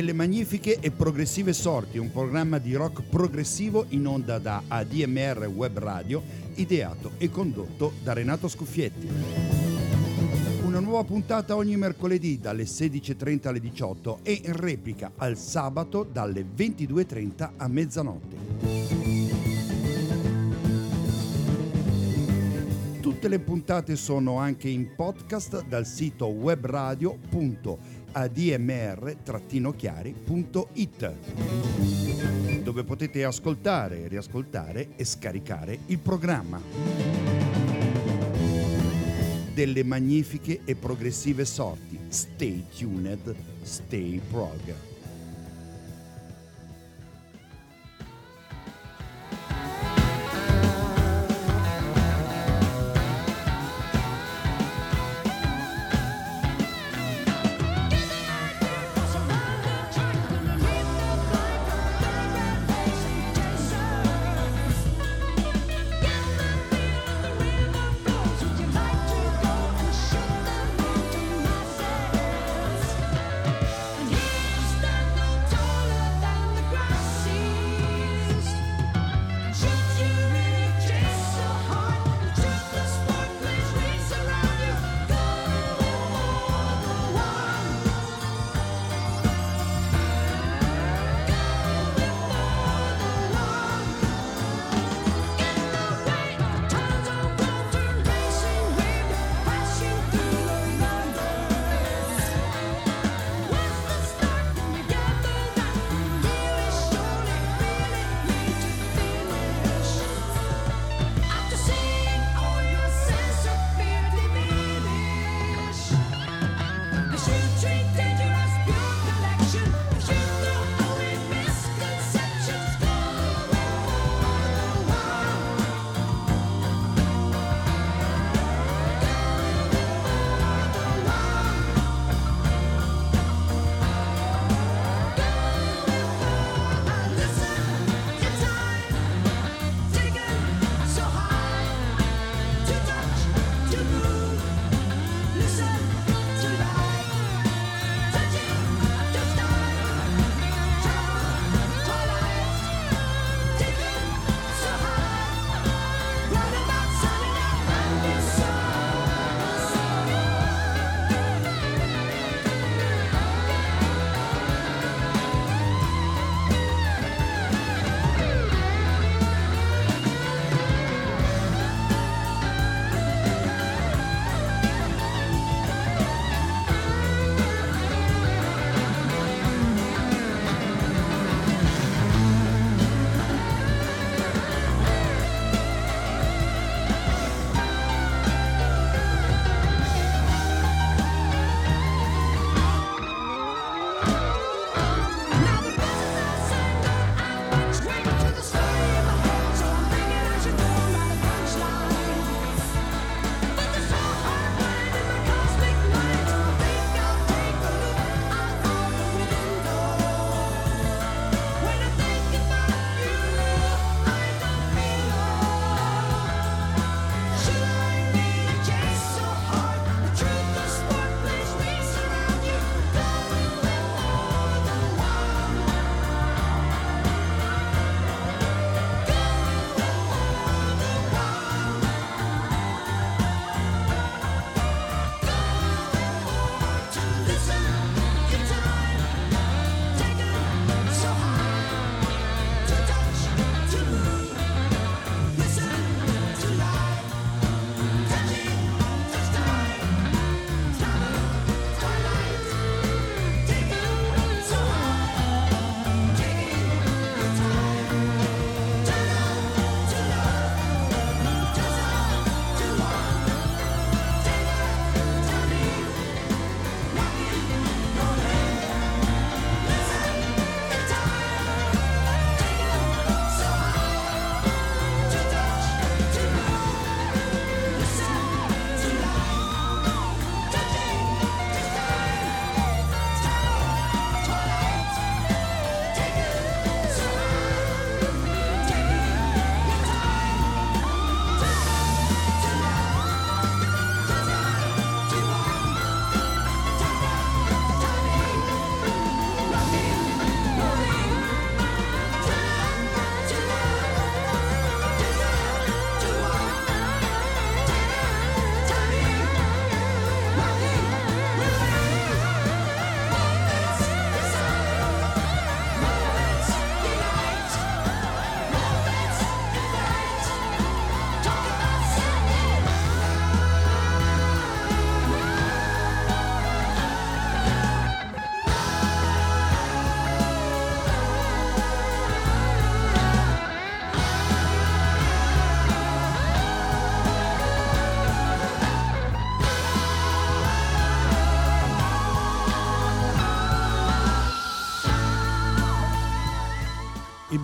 Delle magnifiche e progressive sorti, un programma di rock progressivo in onda da ADMR Web Radio, ideato e condotto da Renato Scuffietti. Una nuova puntata ogni mercoledì dalle 16.30 alle 18 e in replica al sabato dalle 22.30 a mezzanotte. Tutte le puntate sono anche in podcast dal sito webradio.admr-chiari.it dove potete ascoltare, riascoltare e scaricare il programma. Delle magnifiche e progressive sorti. Stay tuned, stay prog.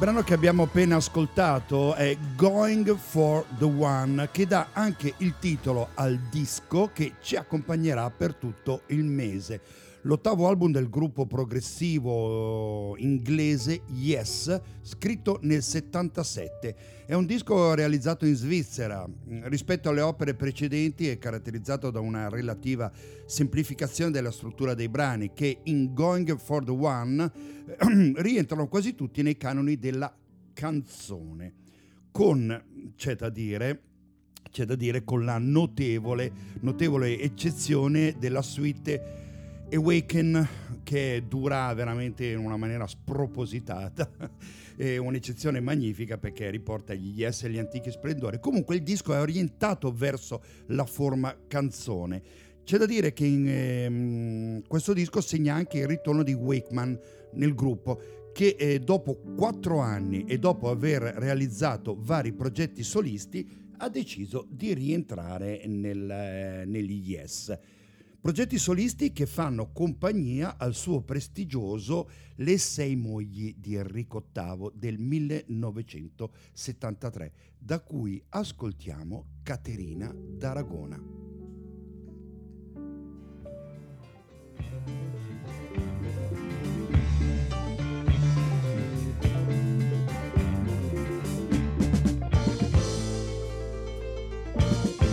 Brano che abbiamo appena ascoltato è Going for the One, che dà anche il titolo al disco che ci accompagnerà per tutto il mese. L'ottavo album del gruppo progressivo inglese Yes, scritto nel 77. È un disco realizzato in Svizzera. Rispetto alle opere precedenti è caratterizzato da una relativa semplificazione della struttura dei brani che in Going for the One rientrano quasi tutti nei canoni della canzone. Con, c'è da dire, c'è da dire con la notevole, notevole eccezione della suite Awaken che dura veramente in una maniera spropositata, è un'eccezione magnifica perché riporta gli yes e gli antichi splendori. Comunque il disco è orientato verso la forma canzone. C'è da dire che in, ehm, questo disco segna anche il ritorno di Wakeman nel gruppo che eh, dopo quattro anni e dopo aver realizzato vari progetti solisti ha deciso di rientrare nel, eh, negli Yes progetti solisti che fanno compagnia al suo prestigioso Le sei mogli di Enrico VIII del 1973, da cui ascoltiamo Caterina d'Aragona. thank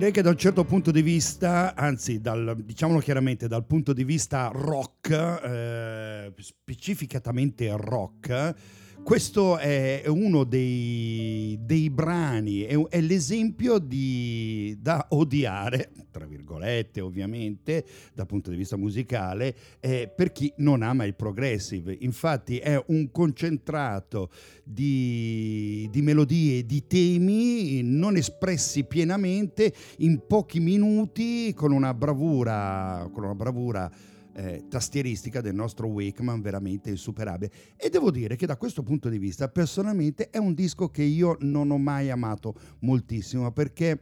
Direi che da un certo punto di vista, anzi, dal, diciamolo chiaramente, dal punto di vista rock, eh, specificatamente rock, questo è uno dei, dei brani, è, è, l'esempio di, da odiare, tra virgolette ovviamente, dal punto di vista musicale, eh, per chi non ama il progressive. Infatti è un concentrato di, di melodie, di temi non espressi pienamente in pochi minuti con una bravura, con una bravura eh, tastieristica del nostro Wakeman veramente insuperabile e devo dire che da questo punto di vista personalmente è un disco che io non ho mai amato moltissimo perché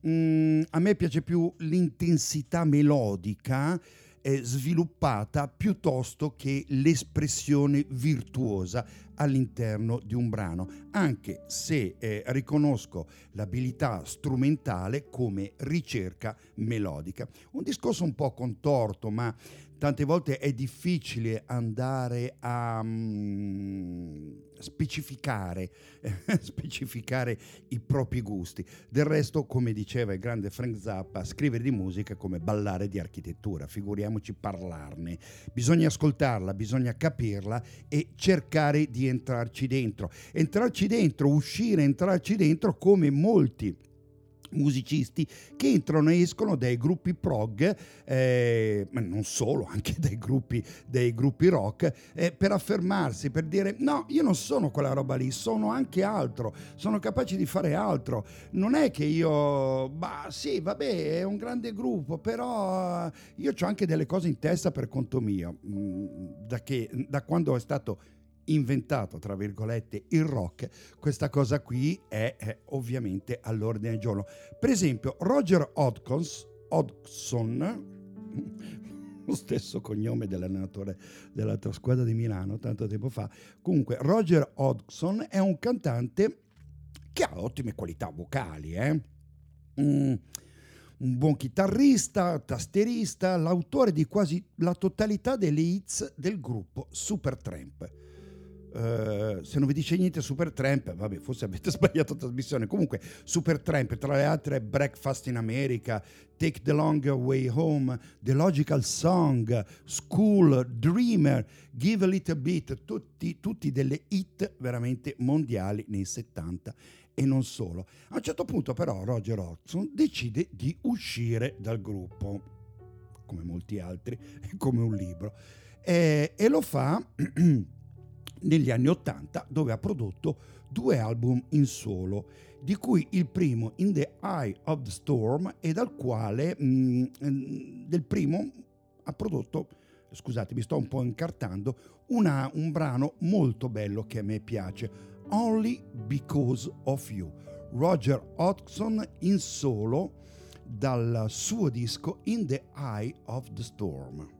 mh, mm, a me piace più l'intensità melodica eh, sviluppata piuttosto che l'espressione virtuosa all'interno di un brano, anche se eh, riconosco l'abilità strumentale come ricerca melodica. Un discorso un po' contorto, ma tante volte è difficile andare a um, specificare, specificare, i propri gusti. Del resto, come diceva il grande Frank Zappa, scrivere di musica è come ballare di architettura, figuriamoci parlarne. Bisogna ascoltarla, bisogna capirla e cercare di entrarci dentro. Entrarci dentro, uscire, entrarci dentro come molti musicisti che entrano e escono dai gruppi prog, eh, ma non solo, anche dai gruppi, dai gruppi rock, eh, per affermarsi, per dire no, io non sono quella roba lì, sono anche altro, sono capace di fare altro. Non è che io, bah sì, vabbè, è un grande gruppo, però io ho anche delle cose in testa per conto mio, mm, da, che, da quando è stato inventato, tra virgolette, il rock, questa cosa qui è, è ovviamente all'ordine del giorno. Per esempio, Roger Hodgkins, Hodgson, lo stesso cognome dell'allenatore dell'altra squadra di Milano tanto tempo fa. Comunque, Roger Hodgson è un cantante che ha ottime qualità vocali, eh? mm, un buon chitarrista, tastierista, l'autore di quasi la totalità delle hits del gruppo Supertramp. Uh, se non vi dice niente Supertramp, vabbè, forse avete sbagliato trasmissione. Comunque, Supertramp, tra le altre, Breakfast in America, Take the Long Way Home, The Logical Song, School, Dreamer, Give a Little Bit, tutti, tutti delle hit veramente mondiali nei 70 e non solo. A un certo punto, però, Roger Hodgson decide di uscire dal gruppo, come molti altri, come un libro, e, e lo fa. negli anni 80 dove ha prodotto due album in solo, di cui il primo In the Eye of the Storm e dal quale mh, mm, mm, del primo ha prodotto, scusate mi sto un po' incartando, una, un brano molto bello che a me piace, Only Because of You, Roger Hodgson in solo dal suo disco In the Eye of the Storm.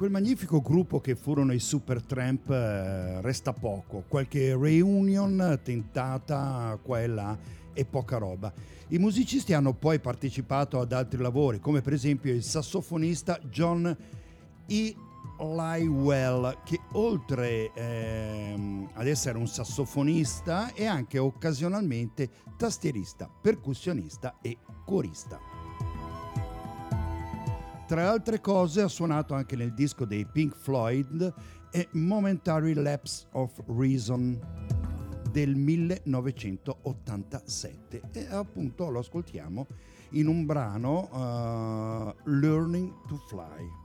Quel magnifico gruppo che furono i Supertramp eh, resta poco, qualche reunion tentata qua e là e poca roba. I musicisti hanno poi partecipato ad altri lavori, come per esempio il sassofonista John E. Lywell, che oltre ehm, ad essere un sassofonista è anche occasionalmente tastierista, percussionista e corista. Tra altre cose ha suonato anche nel disco dei Pink Floyd e Momentary Lapse of Reason del 1987 e appunto lo ascoltiamo in un brano uh, Learning to Fly.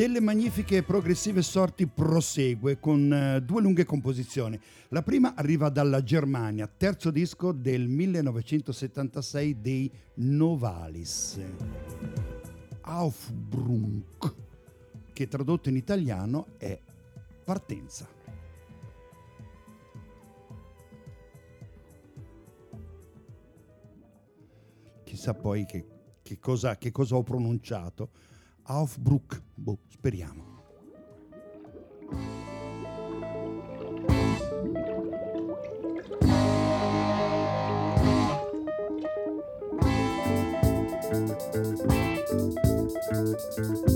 Delle magnifiche progressive sorti prosegue con eh, due lunghe composizioni. La prima arriva dalla Germania, terzo disco del 1976 dei Novalis. Aufbrunk, che tradotto in italiano è partenza. Chissà poi che, che, cosa, che cosa ho pronunciato. Aufbruch. Boh, speriamo. Thank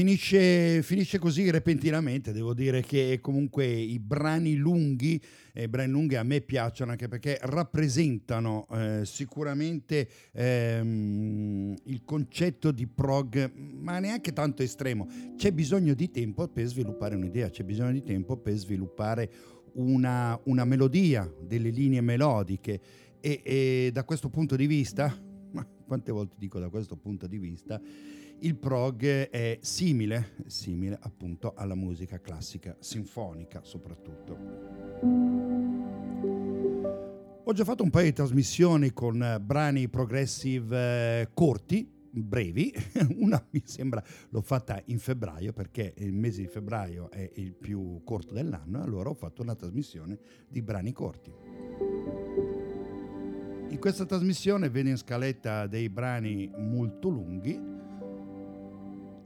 finisce, finisce, così repentinamente, devo dire che comunque i brani lunghi, eh, brani lunghi a me piacciono anche perché rappresentano eh, sicuramente ehm, il concetto di prog, ma neanche tanto estremo. C'è bisogno di tempo per sviluppare un'idea, c'è bisogno di tempo per sviluppare una, una melodia, delle linee melodiche e, e da questo punto di vista, ma quante volte dico da questo punto di vista, il prog è simile, simile appunto alla musica classica sinfonica soprattutto. Ho già fatto un paio di trasmissioni con eh, brani progressive eh, corti, brevi, una mi sembra l'ho fatta in febbraio perché il mese di febbraio è il più corto dell'anno, allora ho fatto una trasmissione di brani corti. In questa trasmissione vede in scaletta dei brani molto lunghi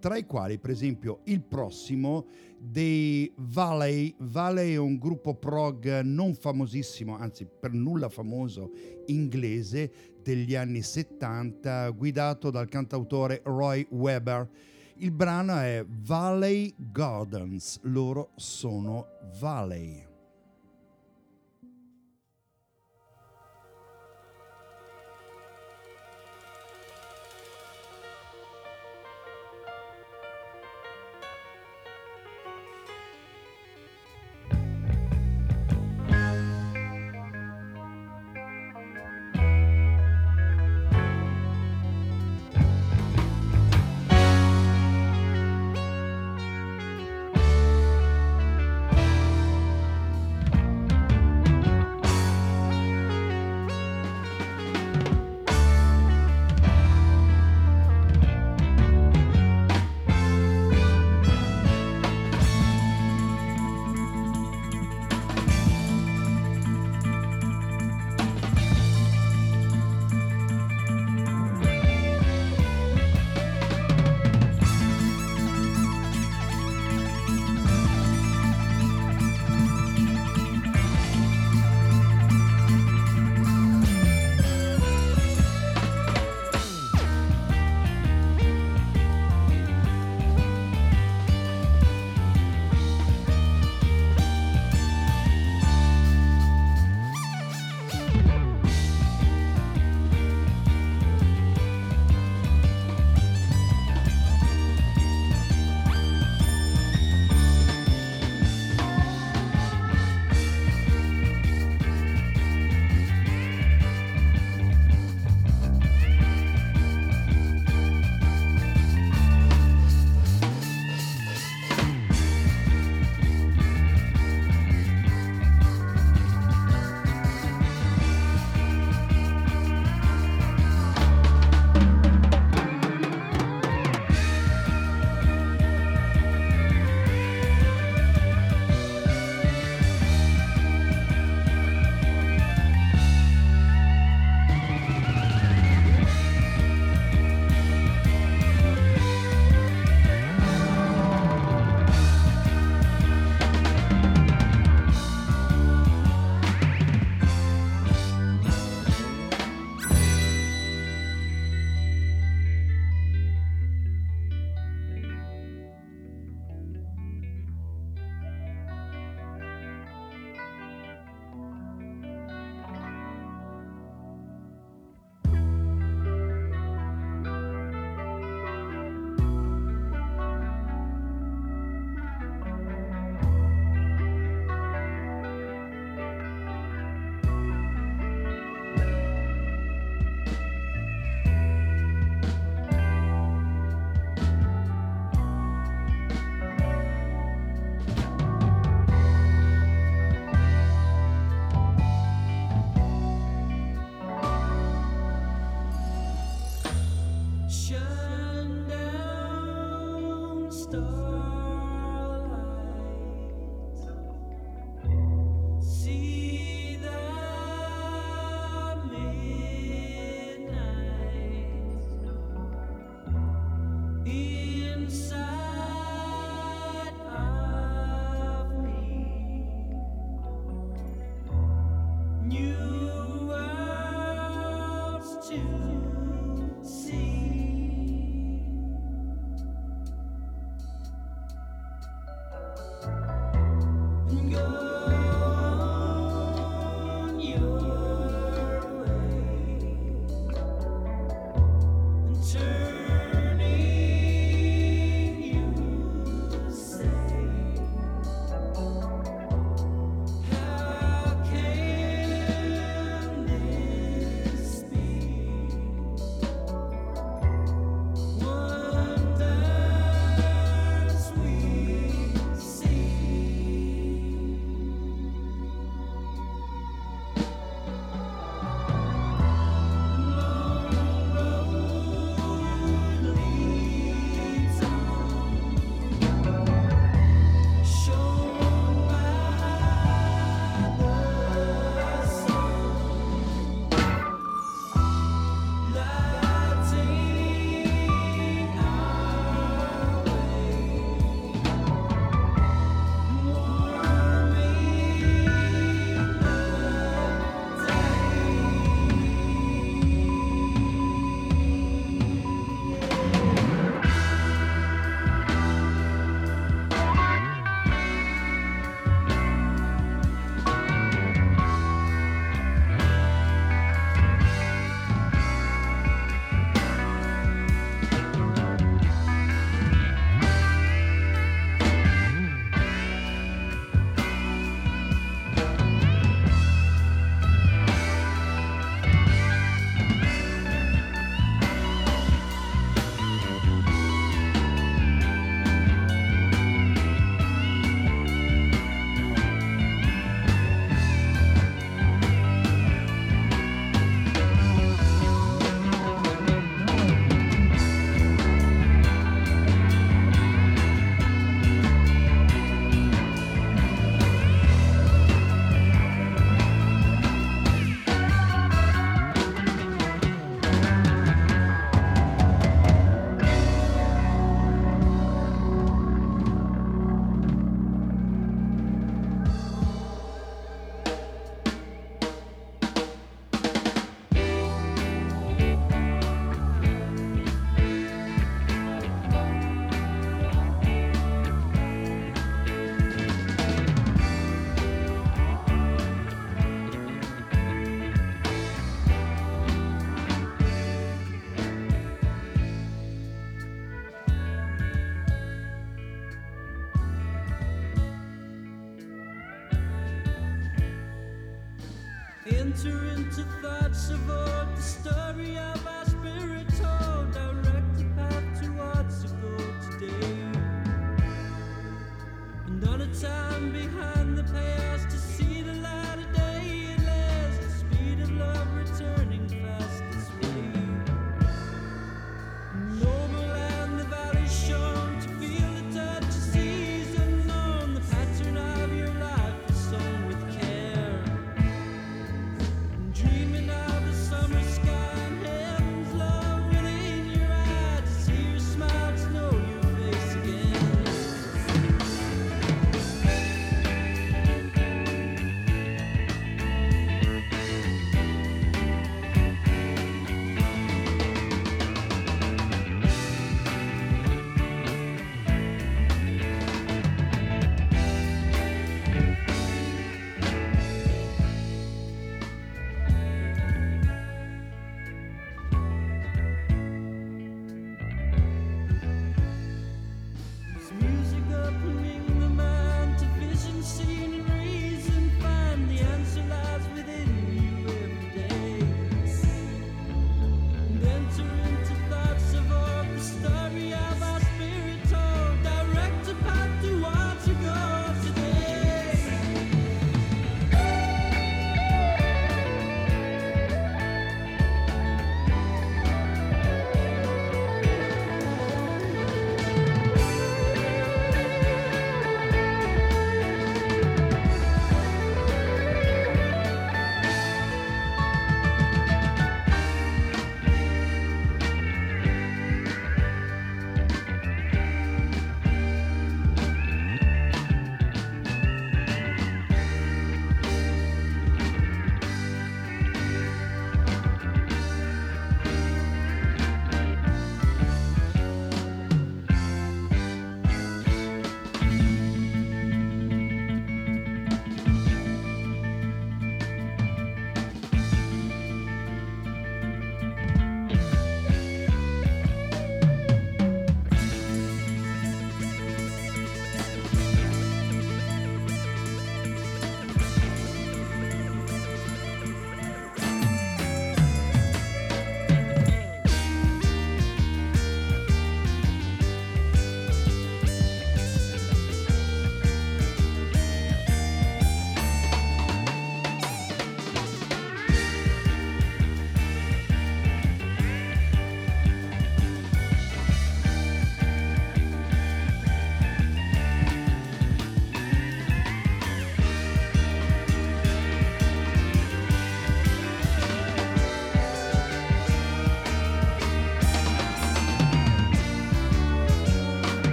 tra i quali per esempio il prossimo dei Valley. Valley è un gruppo prog non famosissimo, anzi per nulla famoso, inglese degli anni 70, guidato dal cantautore Roy Weber. Il brano è Valley Gardens, loro sono Valley.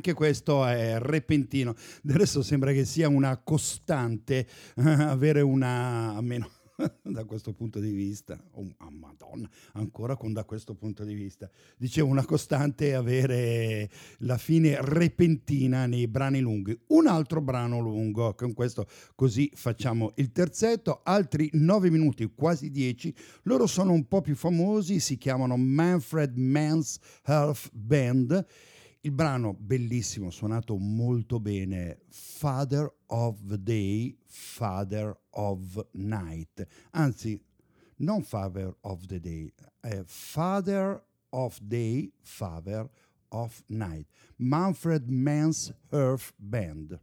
Anche questo è repentino. Adesso sembra che sia una costante eh, avere una, almeno da questo punto di vista, oh, oh, madonna, ancora con da questo punto di vista, dicevo una costante avere la fine repentina nei brani lunghi. Un altro brano lungo, con questo così facciamo il terzetto, altri 9 minuti, quasi 10, loro sono un po' più famosi, si chiamano Manfred Mann's Health Band il brano bellissimo, suonato molto bene, Father of the Day, Father of Night. Anzi, non Father of the Day, è Father of Day, Father of Night. Manfred Mann's Earth Band.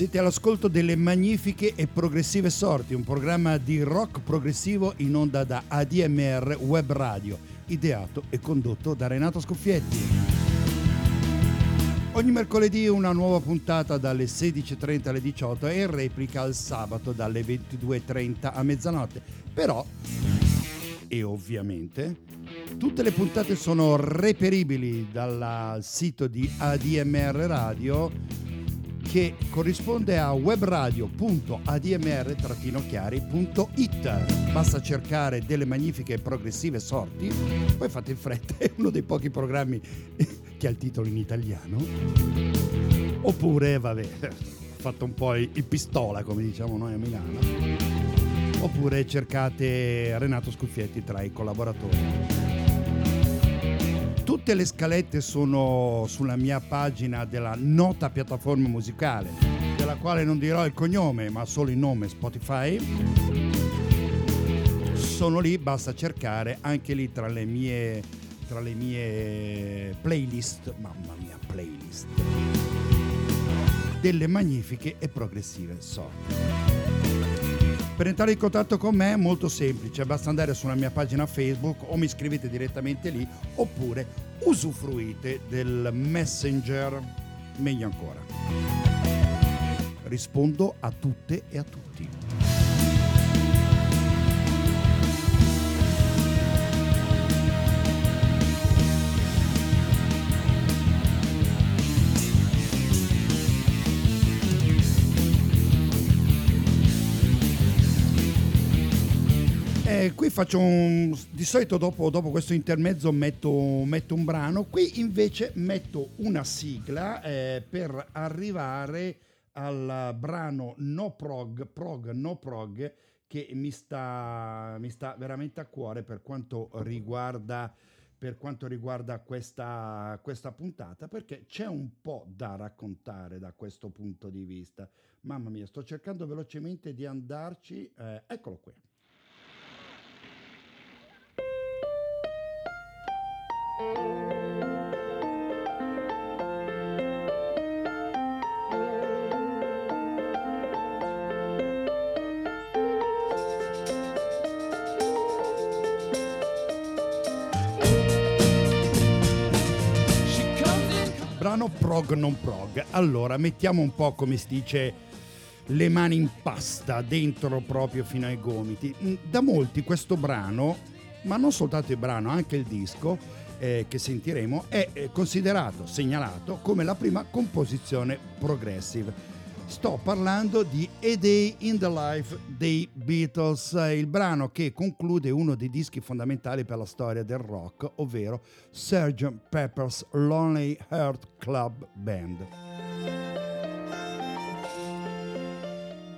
Siete all'ascolto delle magnifiche e progressive sorti, un programma di rock progressivo in onda da ADMR Web Radio, ideato e condotto da Renato Scoffietti. Ogni mercoledì una nuova puntata dalle 16.30 alle 18 e in replica al sabato dalle 22.30 a mezzanotte. Però, e ovviamente, tutte le puntate sono reperibili dal sito di ADMR Radio che corrisponde a webradio.admr-chiari.it. Basta cercare delle magnifiche e progressive sorti, poi fate in fretta, è uno dei pochi programmi che ha il titolo in italiano. Oppure, vabbè, ho fatto un po' il pistola, come diciamo noi a Milano. Oppure cercate Renato Scuffietti tra i collaboratori. Tutte le scalette sono sulla mia pagina della nota piattaforma musicale, della quale non dirò il cognome, ma solo il nome Spotify. Sono lì, basta cercare anche lì tra le mie, tra le mie playlist, mamma mia, playlist, delle magnifiche e progressive sorti. Per entrare in contatto con me è molto semplice, basta andare sulla mia pagina Facebook o mi scrivete direttamente lì oppure usufruite del Messenger, meglio ancora. Rispondo a tutte e a tutti. Qui faccio un. Di solito dopo, dopo questo intermezzo metto, metto, un brano, qui invece metto una sigla eh, per arrivare al brano No Prog, Prog No Prog, che mi sta, mi sta veramente a cuore per quanto riguarda per quanto riguarda questa, questa, puntata, perché c'è un po' da raccontare da questo punto di vista. Mamma mia, sto cercando velocemente di andarci. Eh, eccolo qui. Prog non prog. Allora, mettiamo un po' come si dice le mani in pasta dentro proprio fino ai gomiti. Mm, da molti questo brano, ma non soltanto il brano, anche il disco, eh, che sentiremo è eh, considerato, segnalato come la prima composizione progressive. Sto parlando di A Day in the Life dei Beatles, il brano che conclude uno dei dischi fondamentali per la storia del rock, ovvero Sgt. Pepper's Lonely Heart Club Band.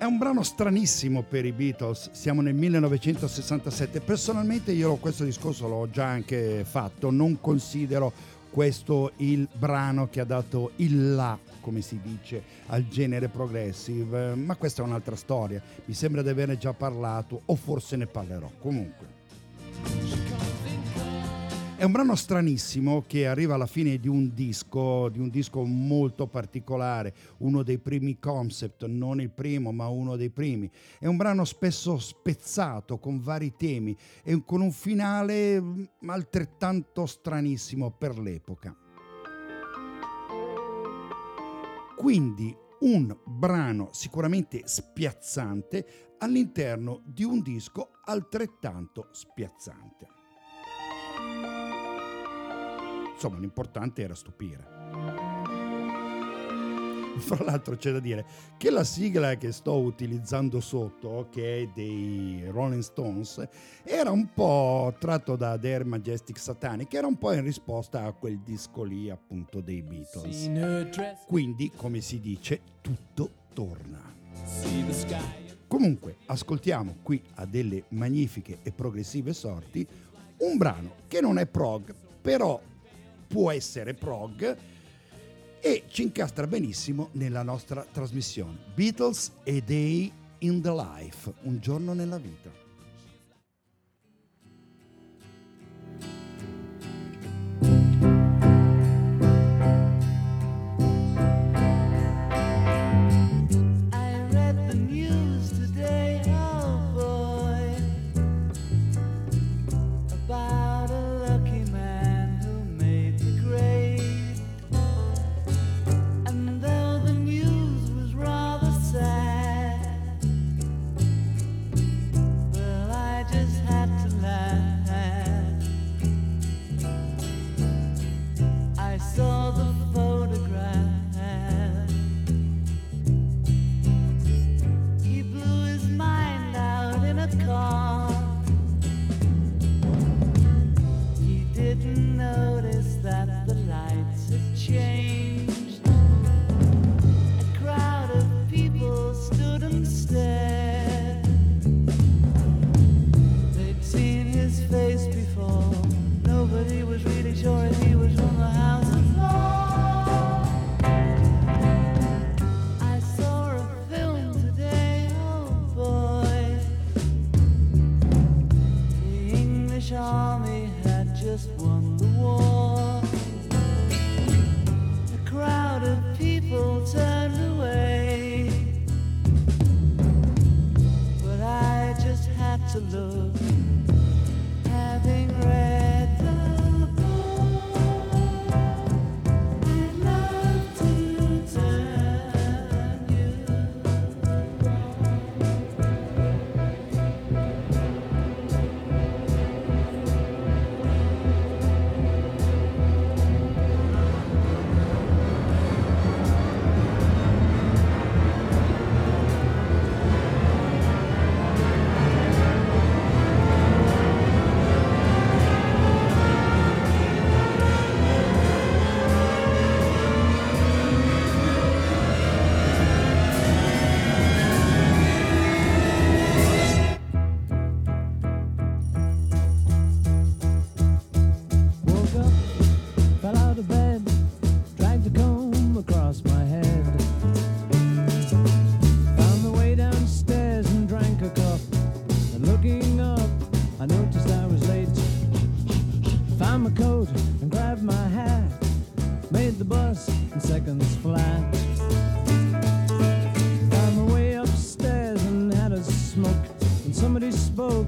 È un brano stranissimo per i Beatles, siamo nel 1967. Personalmente io questo discorso l'ho già anche fatto, non considero questo il brano che ha dato il là, come si dice, al genere progressive, ma questa è un'altra storia. Mi sembra di averne già parlato o forse ne parlerò. Comunque. È un brano stranissimo che arriva alla fine di un disco, di un disco molto particolare, uno dei primi concept, non il primo, ma uno dei primi. È un brano spesso spezzato con vari temi e con un finale mm, altrettanto stranissimo per l'epoca. Quindi un brano sicuramente spiazzante all'interno di un disco altrettanto spiazzante. Insomma, l'importante era stupire. Fra l'altro c'è da dire che la sigla che sto utilizzando sotto, che è dei Rolling Stones, era un po' tratto da Their Majestic Satanic, era un po' in risposta a quel disco lì appunto dei Beatles. Quindi, come si dice, tutto torna. Comunque, ascoltiamo qui a delle magnifiche e progressive sorti un brano che non è prog, però può essere prog e ci incastra benissimo nella nostra trasmissione. Beatles A Day in the Life, un giorno nella vita.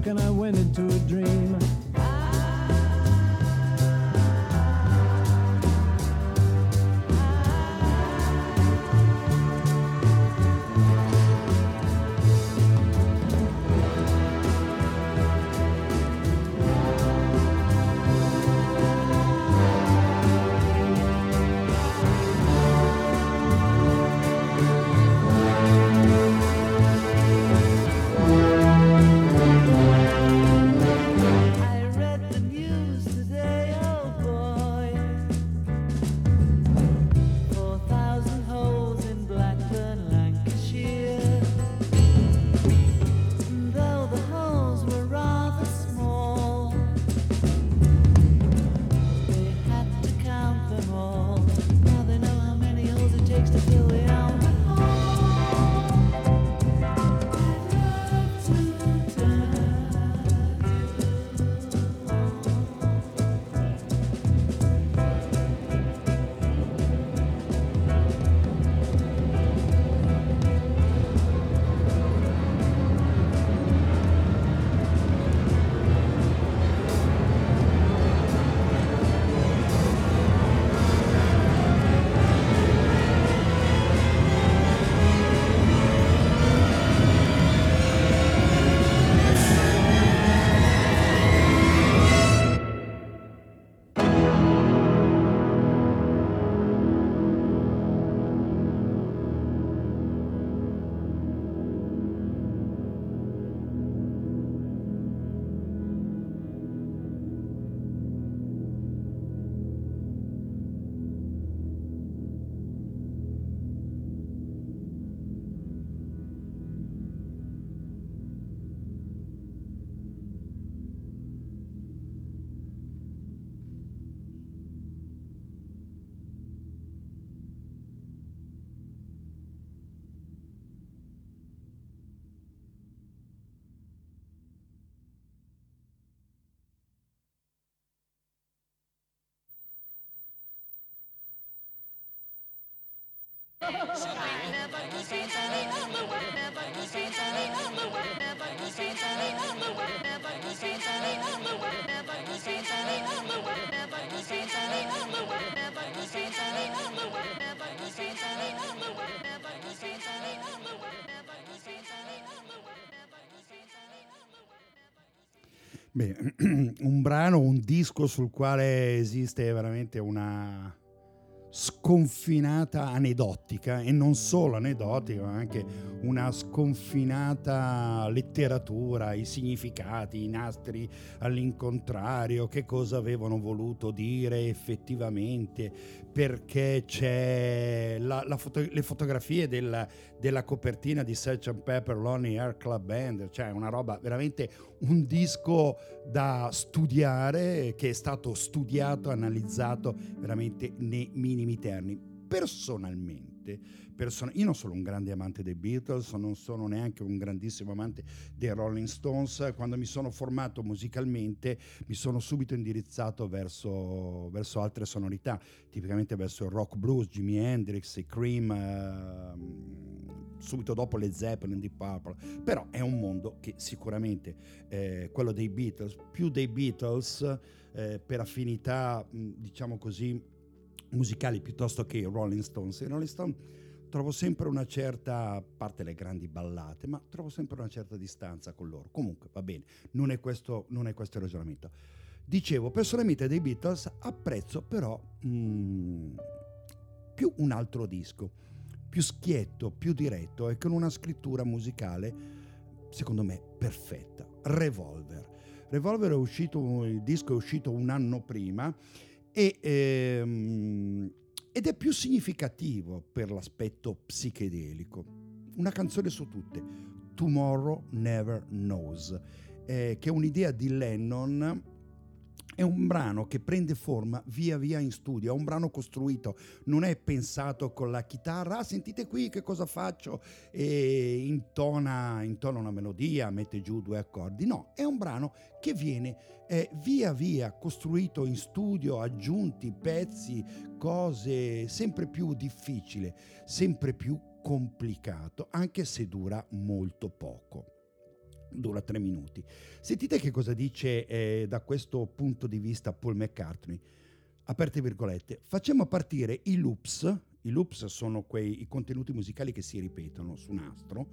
and I went into Beh, un brano, un disco sul quale esiste veramente una sconfinata aneddotica e non solo aneddotica, ma anche una sconfinata letteratura, i significati, i nastri all'incontrario, che cosa avevano voluto dire effettivamente, perché c'è la, la foto, le fotografie della, della, copertina di Sgt. Pepper Lonely Air Club Band, cioè una roba veramente un disco da studiare che è stato studiato, analizzato veramente nei minimi termini. Personalmente, person- io non sono un grande amante dei Beatles, non sono neanche un grandissimo amante dei Rolling Stones. Quando mi sono formato musicalmente mi sono subito indirizzato verso, verso altre sonorità, tipicamente verso il rock blues, Jimi Hendrix, i Cream. Uh, subito dopo le Zeppelin di Purple, però è un mondo che sicuramente eh, quello dei Beatles, più dei Beatles eh, per affinità, diciamo così, musicali piuttosto che i Rolling Stones. I Rolling Stones trovo sempre una certa, a parte le grandi ballate, ma trovo sempre una certa distanza con loro. Comunque va bene, non è questo, non è questo il ragionamento. Dicevo, personalmente dei Beatles apprezzo però mm, più un altro disco più schietto, più diretto e con una scrittura musicale, secondo me, perfetta. Revolver. Revolver è uscito, il disco è uscito un anno prima e, ehm, ed è più significativo per l'aspetto psichedelico. Una canzone su tutte, Tomorrow Never Knows, eh, che è un'idea di Lennon è un brano che prende forma via via in studio, è un brano costruito, non è pensato con la chitarra, ah, sentite qui che cosa faccio e intona, intona una melodia, mette giù due accordi, no, è un brano che viene eh, via via costruito in studio, aggiunti pezzi, cose, sempre più difficile, sempre più complicato, anche se dura molto poco dura tre minuti. Sentite che cosa dice eh, da questo punto di vista Paul McCartney. Aperte virgolette, facciamo partire i loops, i loops sono quei i contenuti musicali che si ripetono su nastro,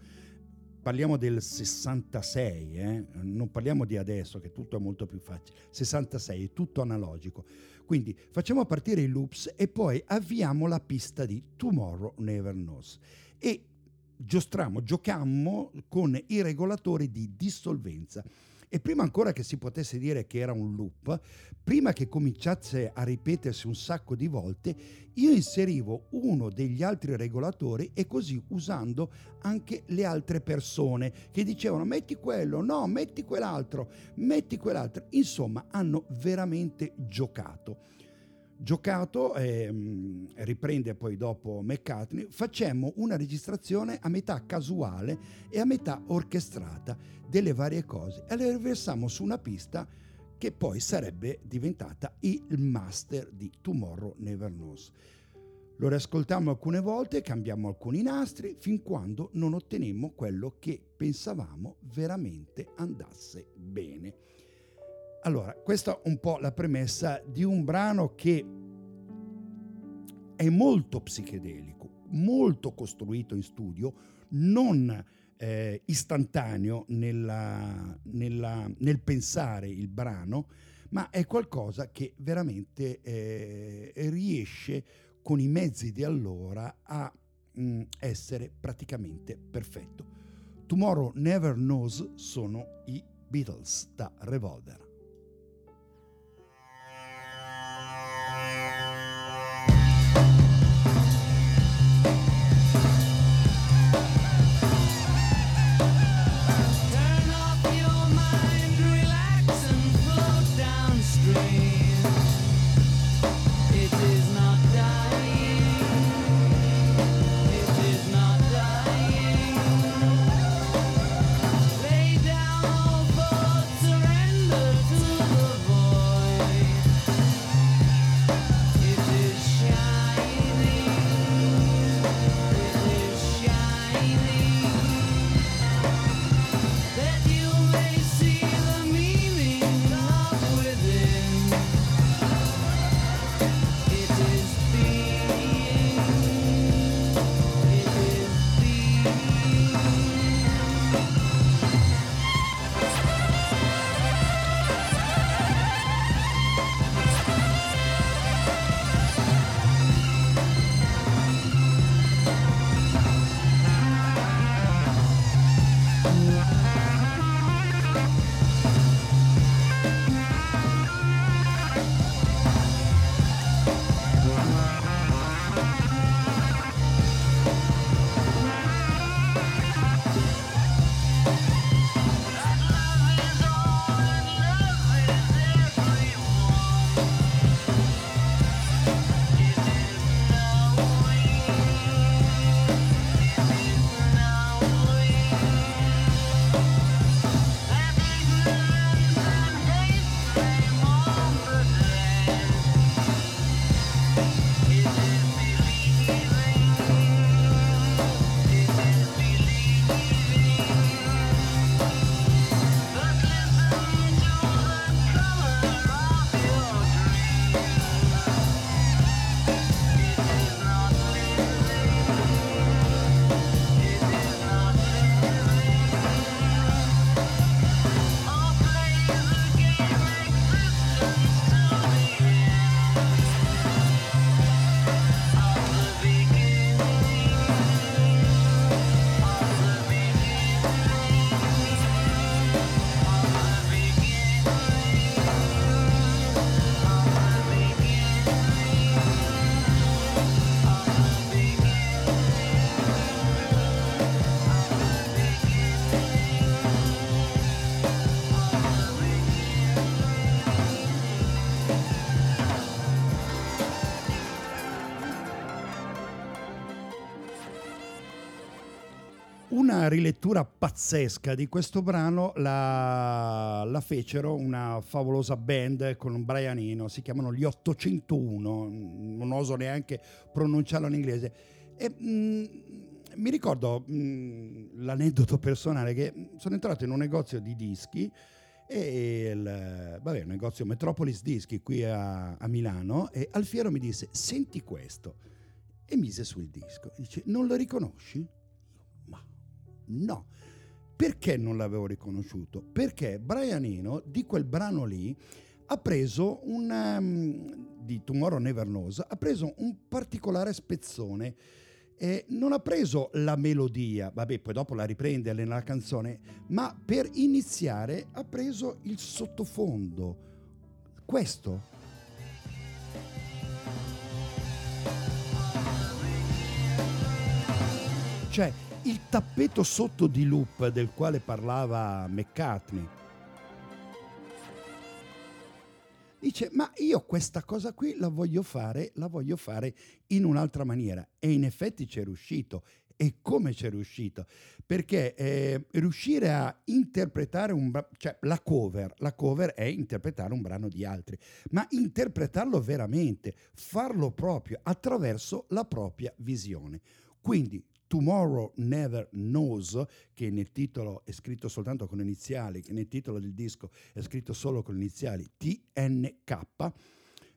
parliamo del 66, eh? non parliamo di adesso che tutto è molto più facile, 66 è tutto analogico. Quindi facciamo partire i loops e poi avviamo la pista di Tomorrow Never Knows. E giostramo, giocammo con i regolatori di dissolvenza. E prima ancora che si potesse dire che era un loop, prima che cominciasse a ripetersi un sacco di volte, io inserivo uno degli altri regolatori e così usando anche le altre persone che dicevano metti quello, no, metti quell'altro, metti quell'altro. Insomma, hanno veramente giocato giocato, eh, riprende poi dopo McCartney, facemmo una registrazione a metà casuale e a metà orchestrata delle varie cose e le riversammo su una pista che poi sarebbe diventata il master di Tomorrow Never Knows. Lo riascoltammo alcune volte, cambiammo alcuni nastri fin quando non ottenemmo quello che pensavamo veramente andasse bene. Allora, questa è un po' la premessa di un brano che è molto psichedelico, molto costruito in studio, non eh, istantaneo nella, nella, nel pensare il brano, ma è qualcosa che veramente eh, riesce con i mezzi di allora a mh, mm, essere praticamente perfetto. Tomorrow Never Knows sono i Beatles da Revolver. Rilettura pazzesca di questo brano la, la, fecero una favolosa band con un Brianino, si chiamano gli 801, non oso neanche pronunciarlo in inglese. E, mh, mm, mi ricordo mh, mm, l'aneddoto personale che sono entrato in un negozio di dischi e il vabbè, un negozio Metropolis Dischi qui a, a Milano e Alfiero mi disse senti questo e mise sul disco dice non lo riconosci? No. Perché non l'avevo riconosciuto? Perché Brian Eno di quel brano lì ha preso un um, di Tomorrow Never Knows, ha preso un particolare spezzone e non ha preso la melodia, vabbè, poi dopo la riprende nella canzone, ma per iniziare ha preso il sottofondo. Questo. Cioè, il tappeto sotto di loop del quale parlava McCartney. Dice, ma io questa cosa qui la voglio fare, la voglio fare in un'altra maniera. E in effetti c'è riuscito. E come c'è riuscito? Perché eh, riuscire a interpretare un brano, cioè la cover, la cover è interpretare un brano di altri, ma interpretarlo veramente, farlo proprio attraverso la propria visione. Quindi Tomorrow Never Knows, che nel titolo è scritto soltanto con iniziali, che nel titolo del disco è scritto solo con iniziali TNK,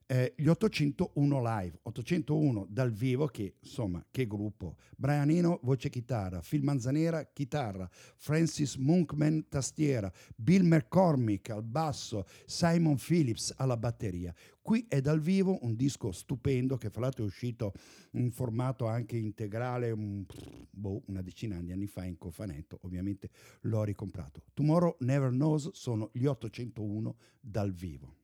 eh, gli 801 live, 801 dal vivo che insomma che gruppo, Brian Eno voce chitarra, Phil Manzanera chitarra, Francis Monkman tastiera, Bill McCormick al basso, Simon Phillips alla batteria. Qui è dal vivo un disco stupendo che fra l'altro è uscito in formato anche integrale un, boh, una decina di anni fa in cofanetto, ovviamente l'ho ricomprato. Tomorrow Never Knows sono gli 801 dal vivo.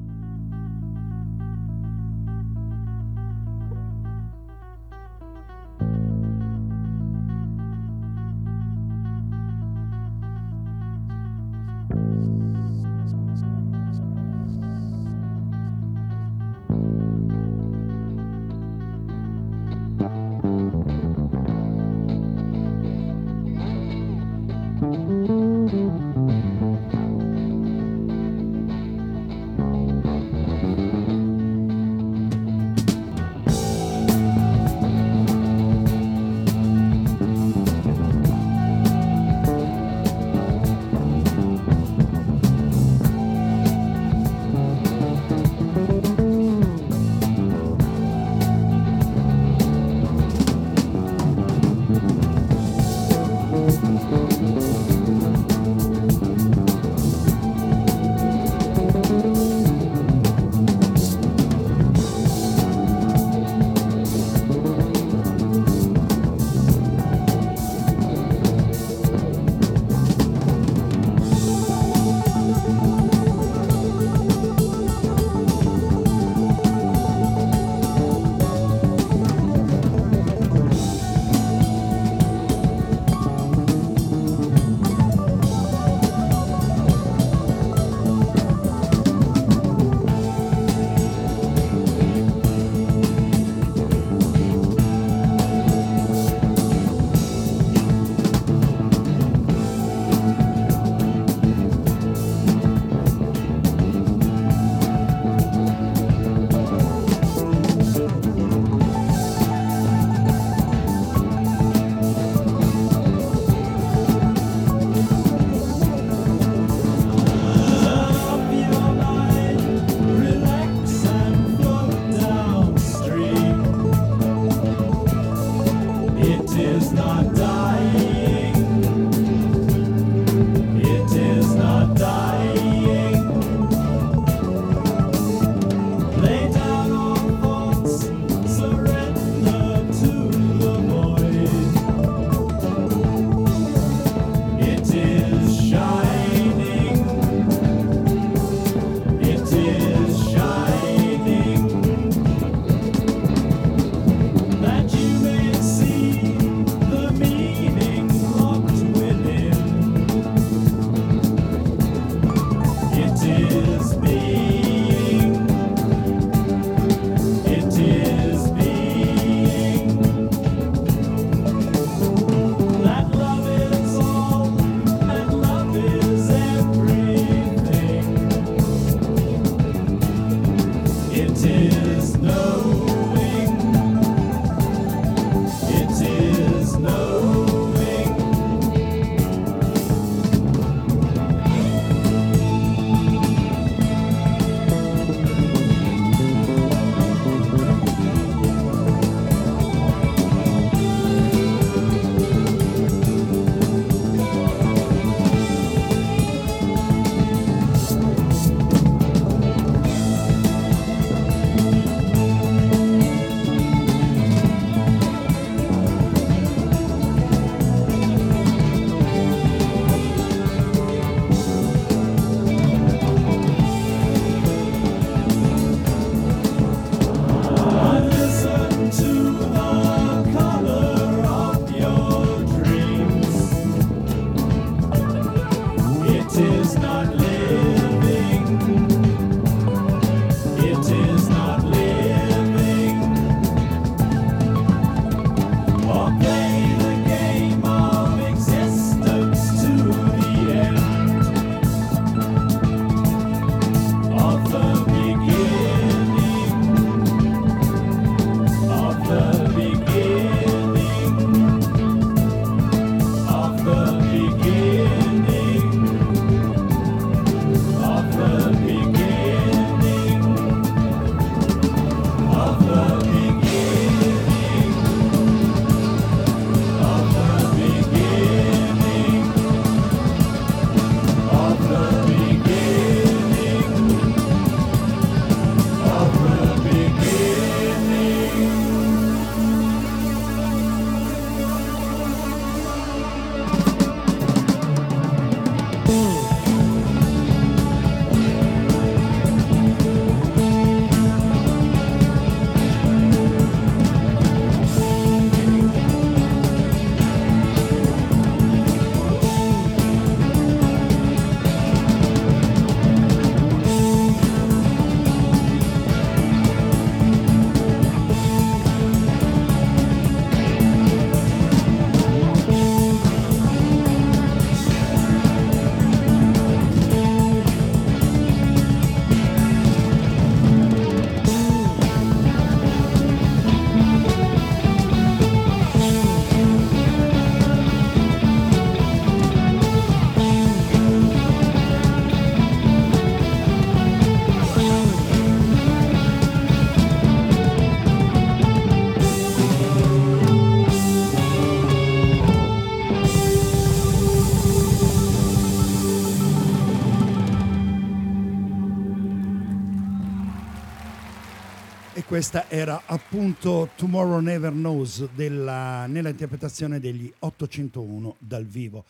Questa era appunto Tomorrow Never Knows della, nella interpretazione degli 801 dal vivo.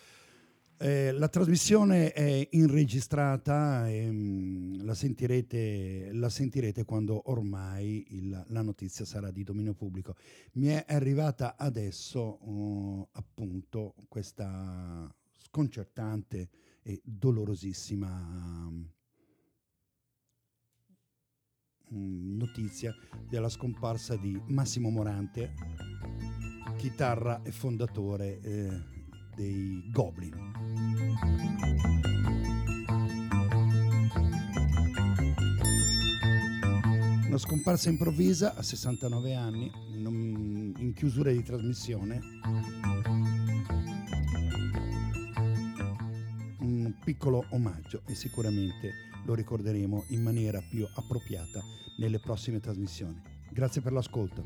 Eh, la trasmissione è inregistrata e mh, mm, la, sentirete, la, sentirete, quando ormai il, la notizia sarà di dominio pubblico. Mi è arrivata adesso uh, appunto questa sconcertante e dolorosissima uh, Mm, notizia della scomparsa di Massimo Morante, chitarra e fondatore eh, dei Goblin. Una scomparsa improvvisa a 69 anni, in chiusura di trasmissione. Un piccolo omaggio e sicuramente lo ricorderemo in maniera più appropriata nelle prossime trasmissioni. Grazie per l'ascolto.